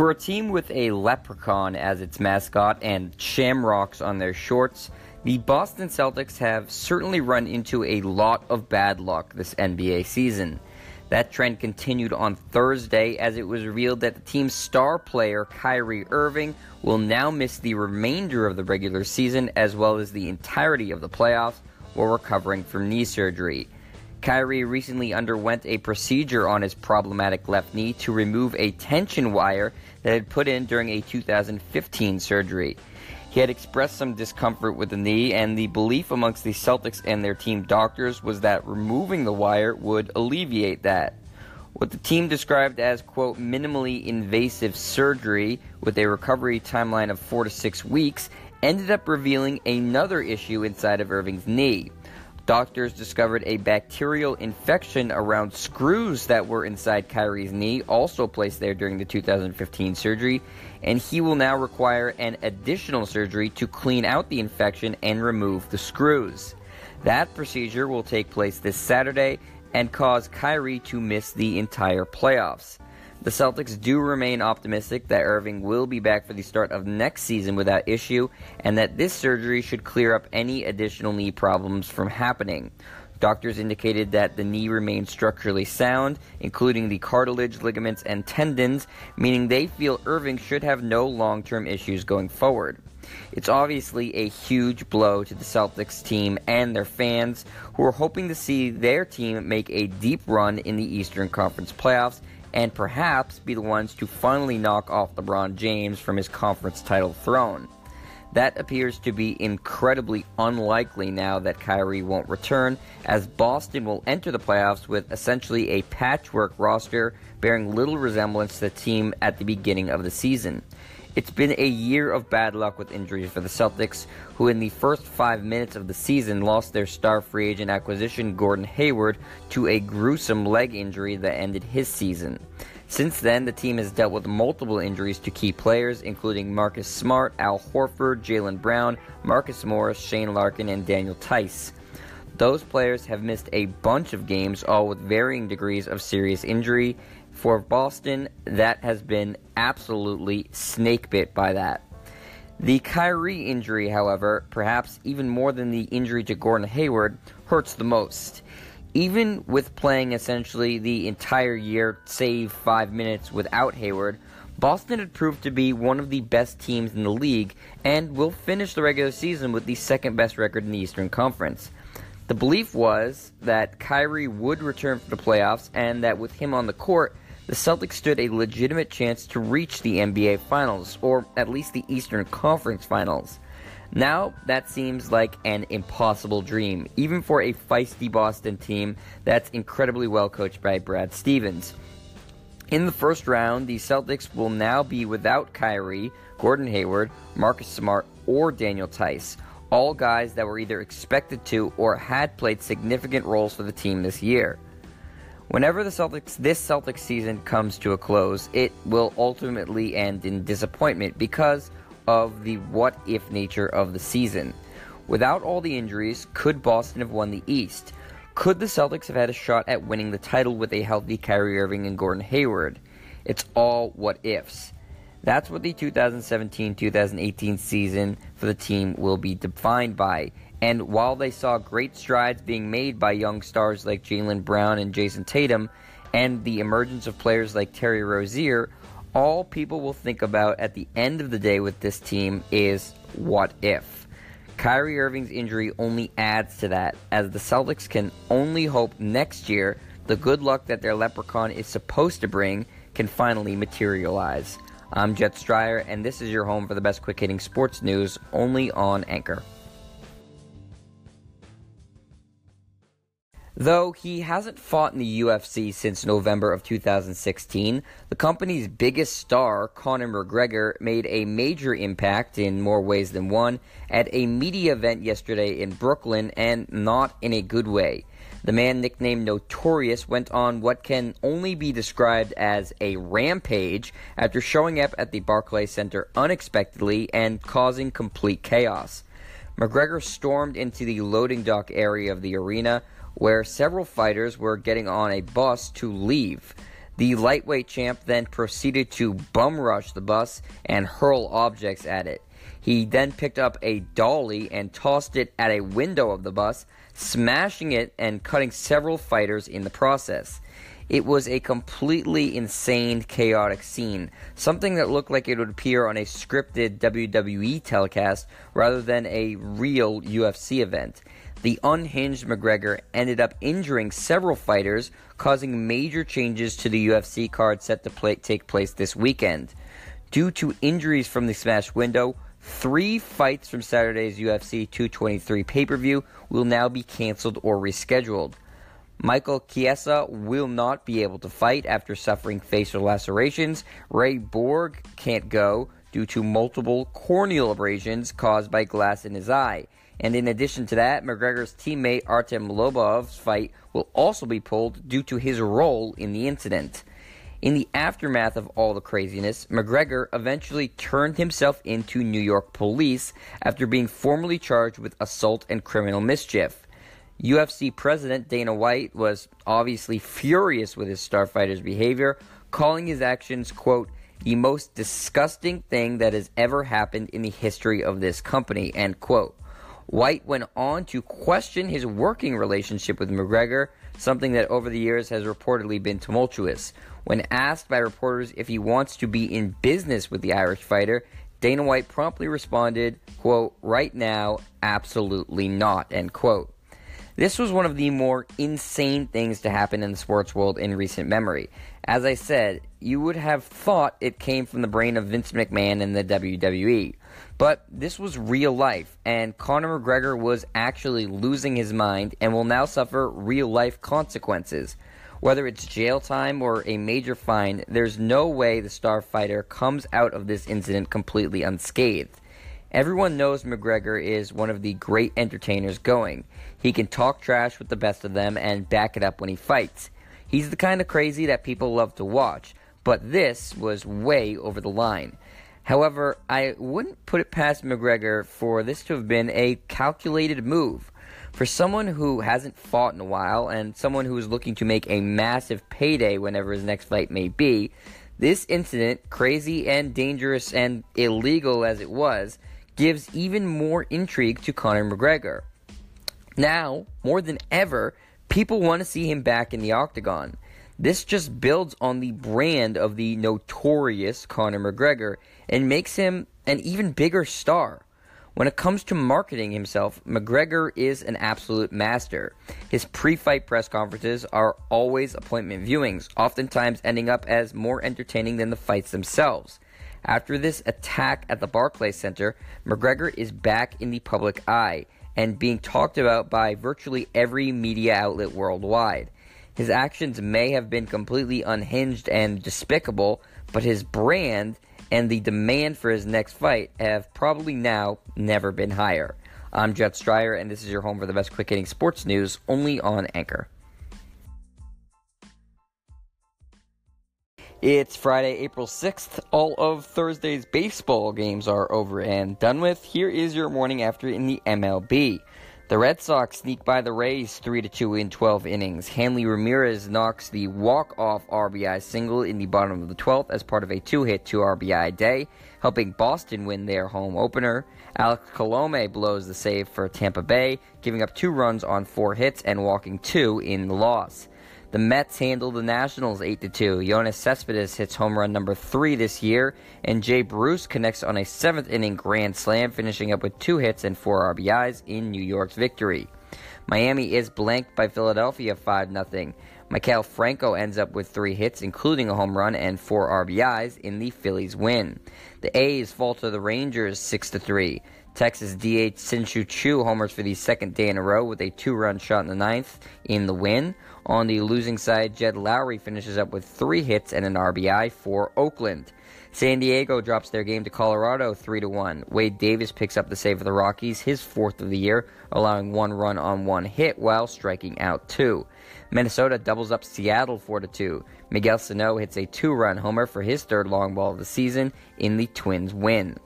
For a team with a leprechaun as its mascot and shamrocks on their shorts, the Boston Celtics have certainly run into a lot of bad luck this NBA season. That trend continued on Thursday as it was revealed that the team's star player, Kyrie Irving, will now miss the remainder of the regular season as well as the entirety of the playoffs while recovering from knee surgery. Kyrie recently underwent a procedure on his problematic left knee to remove a tension wire that had put in during a 2015 surgery. He had expressed some discomfort with the knee, and the belief amongst the Celtics and their team doctors was that removing the wire would alleviate that. What the team described as, quote, minimally invasive surgery with a recovery timeline of four to six weeks ended up revealing another issue inside of Irving's knee. Doctors discovered a bacterial infection around screws that were inside Kyrie's knee, also placed there during the 2015 surgery, and he will now require an additional surgery to clean out the infection and remove the screws. That procedure will take place this Saturday and cause Kyrie to miss the entire playoffs. The Celtics do remain optimistic that Irving will be back for the start of next season without issue, and that this surgery should clear up any additional knee problems from happening. Doctors indicated that the knee remains structurally sound, including the cartilage, ligaments, and tendons, meaning they feel Irving should have no long term issues going forward. It's obviously a huge blow to the Celtics team and their fans, who are hoping to see their team make a deep run in the Eastern Conference playoffs and perhaps be the ones to finally knock off LeBron James from his conference title throne. That appears to be incredibly unlikely now that Kyrie won't return, as Boston will enter the playoffs with essentially a patchwork roster bearing little resemblance to the team at the beginning of the season. It's been a year of bad luck with injuries for the Celtics, who in the first five minutes of the season lost their star free agent acquisition Gordon Hayward to a gruesome leg injury that ended his season. Since then, the team has dealt with multiple injuries to key players, including Marcus Smart, Al Horford, Jaylen Brown, Marcus Morris, Shane Larkin, and Daniel Theis. Those players have missed a bunch of games, all with varying degrees of serious injury, for Boston, that has been absolutely snake bit by that. The Kyrie injury, however, perhaps even more than the injury to Gordon Hayward, hurts the most. Even with playing essentially the entire year, save five minutes without Hayward, Boston had proved to be one of the best teams in the league and will finish the regular season with the second best record in the Eastern Conference. The belief was that Kyrie would return for the playoffs and that with him on the court, the Celtics stood a legitimate chance to reach the NBA Finals, or at least the Eastern Conference Finals. Now, that seems like an impossible dream, even for a feisty Boston team that's incredibly well coached by Brad Stevens. In the first round, the Celtics will now be without Kyrie, Gordon Hayward, Marcus Smart, or Daniel Theis, all guys that were either expected to or had played significant roles for the team this year. Whenever the Celtics this Celtics season comes to a close, it will ultimately end in disappointment because of the what if nature of the season. Without all the injuries, could Boston have won the East? Could the Celtics have had a shot at winning the title with a healthy Kyrie Irving and Gordon Hayward? It's all what ifs. That's what the 2017 2018 season for the team will be defined by. And while they saw great strides being made by young stars like Jaylen Brown and Jayson Tatum, and the emergence of players like Terry Rozier, all people will think about at the end of the day with this team is what if. Kyrie Irving's injury only adds to that, as the Celtics can only hope next year the good luck that their leprechaun is supposed to bring can finally materialize. I'm Jet Stryer, and this is your home for the best quick hitting sports news only on Anchor. Though he hasn't fought in the UFC since November of 2016, the company's biggest star, Conor McGregor, made a major impact in more ways than one at a media event yesterday in Brooklyn, and not in a good way. The man nicknamed Notorious went on what can only be described as a rampage after showing up at the Barclays Center unexpectedly and causing complete chaos. McGregor stormed into the loading dock area of the arena where several fighters were getting on a bus to leave. The lightweight champ then proceeded to bum rush the bus and hurl objects at it. He then picked up a dolly and tossed it at a window of the bus, smashing it and cutting several fighters in the process. It was a completely insane, chaotic scene, something that looked like it would appear on a scripted WWE telecast rather than a real UFC event. The unhinged McGregor ended up injuring several fighters, causing major changes to the UFC card set to play, take place this weekend. Due to injuries from the smashed window, three fights from Saturday's UFC 223 pay per view will now be canceled or rescheduled. Michael Chiesa will not be able to fight after suffering facial lacerations. Ray Borg can't go due to multiple corneal abrasions caused by glass in his eye. And in addition to that, McGregor's teammate Artem Lobov's fight will also be pulled due to his role in the incident. In the aftermath of all the craziness, McGregor eventually turned himself into New York police after being formally charged with assault and criminal mischief. UFC president Dana White was obviously furious with his starfighter's behavior, calling his actions, quote, the most disgusting thing that has ever happened in the history of this company, end quote. White went on to question his working relationship with McGregor, something that over the years has reportedly been tumultuous. When asked by reporters if he wants to be in business with the Irish fighter, Dana White promptly responded, quote, right now, absolutely not, end quote. This was one of the more insane things to happen in the sports world in recent memory. As I said, you would have thought it came from the brain of Vince McMahon and the WWE. But this was real life, and Conor McGregor was actually losing his mind and will now suffer real life consequences. Whether it's jail time or a major fine, there's no way the star fighter comes out of this incident completely unscathed. Everyone knows McGregor is one of the great entertainers going. He can talk trash with the best of them and back it up when he fights. He's the kind of crazy that people love to watch, but this was way over the line. However, I wouldn't put it past McGregor for this to have been a calculated move. For someone who hasn't fought in a while and someone who is looking to make a massive payday whenever his next fight may be, this incident, crazy and dangerous and illegal as it was, gives even more intrigue to Conor McGregor. Now, more than ever, people want to see him back in the octagon. This just builds on the brand of the notorious Conor McGregor and makes him an even bigger star. When it comes to marketing himself, McGregor is an absolute master. His pre fight press conferences are always appointment viewings, oftentimes ending up as more entertaining than the fights themselves. After this attack at the Barclays Center, McGregor is back in the public eye and being talked about by virtually every media outlet worldwide. His actions may have been completely unhinged and despicable, but his brand and the demand for his next fight have probably now never been higher. I'm Jet Stryer, and this is your home for the best quick hitting sports news only on Anchor. It's Friday, April 6th. All of Thursday's baseball games are over and done with. Here is your morning after in the MLB. The Red Sox sneak by the Rays 3 2 in 12 innings. Hanley Ramirez knocks the walk-off RBI single in the bottom of the 12th as part of a two-hit 2 RBI day, helping Boston win their home opener. Alex Colome blows the save for Tampa Bay, giving up two runs on four hits and walking two in the loss. The Mets handle the Nationals 8 2. Yoenis Cespedes hits home run number 3 this year, and Jay Bruce connects on a 7th inning grand slam, finishing up with 2 hits and 4 RBIs in New York's victory. Miami is blanked by Philadelphia 5 0. Maikel Franco ends up with 3 hits, including a home run and 4 RBIs in the Phillies win. The A's fall to the Rangers 6 3. Texas DH Shin-Soo Choo homers for the second day in a row with a two run shot in the ninth in the win. On the losing side, Jed Lowrie finishes up with three hits and an RBI for Oakland. San Diego drops their game to Colorado 3 1. Wade Davis picks up the save for the Rockies, his fourth of the year, allowing one run on one hit while striking out two. Minnesota doubles up Seattle 4 2. Miguel Sano hits a two run homer for his third long ball of the season in the Twins win.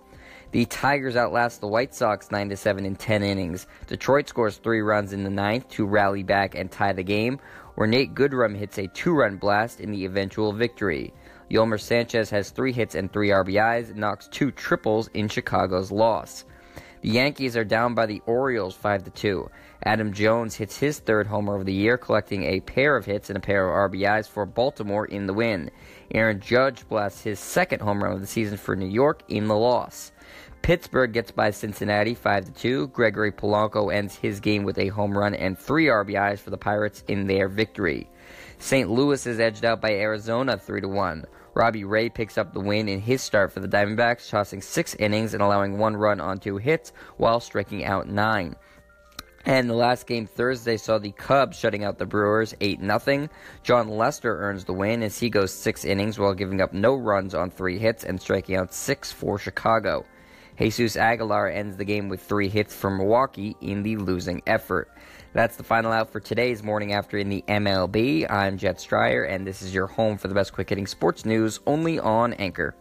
The Tigers outlast the White Sox 9 7 in 10 innings. Detroit scores three runs in the ninth to rally back and tie the game, where Nate Goodrum hits a two run blast in the eventual victory. Yolmer Sanchez has three hits and three RBIs knocks two triples in Chicago's loss. The Yankees are down by the Orioles 5 2. Adam Jones hits his third homer of the year, collecting a pair of hits and a pair of RBIs for Baltimore in the win. Aaron Judge blasts his second home run of the season for New York in the loss. Pittsburgh gets by Cincinnati 5 2. Gregory Polanco ends his game with a home run and three RBIs for the Pirates in their victory. St. Louis is edged out by Arizona 3 1. Robbie Ray picks up the win in his start for the Diamondbacks, tossing six innings and allowing one run on two hits while striking out nine. And the last game Thursday saw the Cubs shutting out the Brewers 8 0. Jon Lester earns the win as he goes six innings while giving up no runs on three hits and striking out six for Chicago. Jesus Aguilar ends the game with three hits for Milwaukee in the losing effort. That's the final out for today's morning after in the MLB. I'm Jet Stryer, and this is your home for the best quick hitting sports news only on Anchor.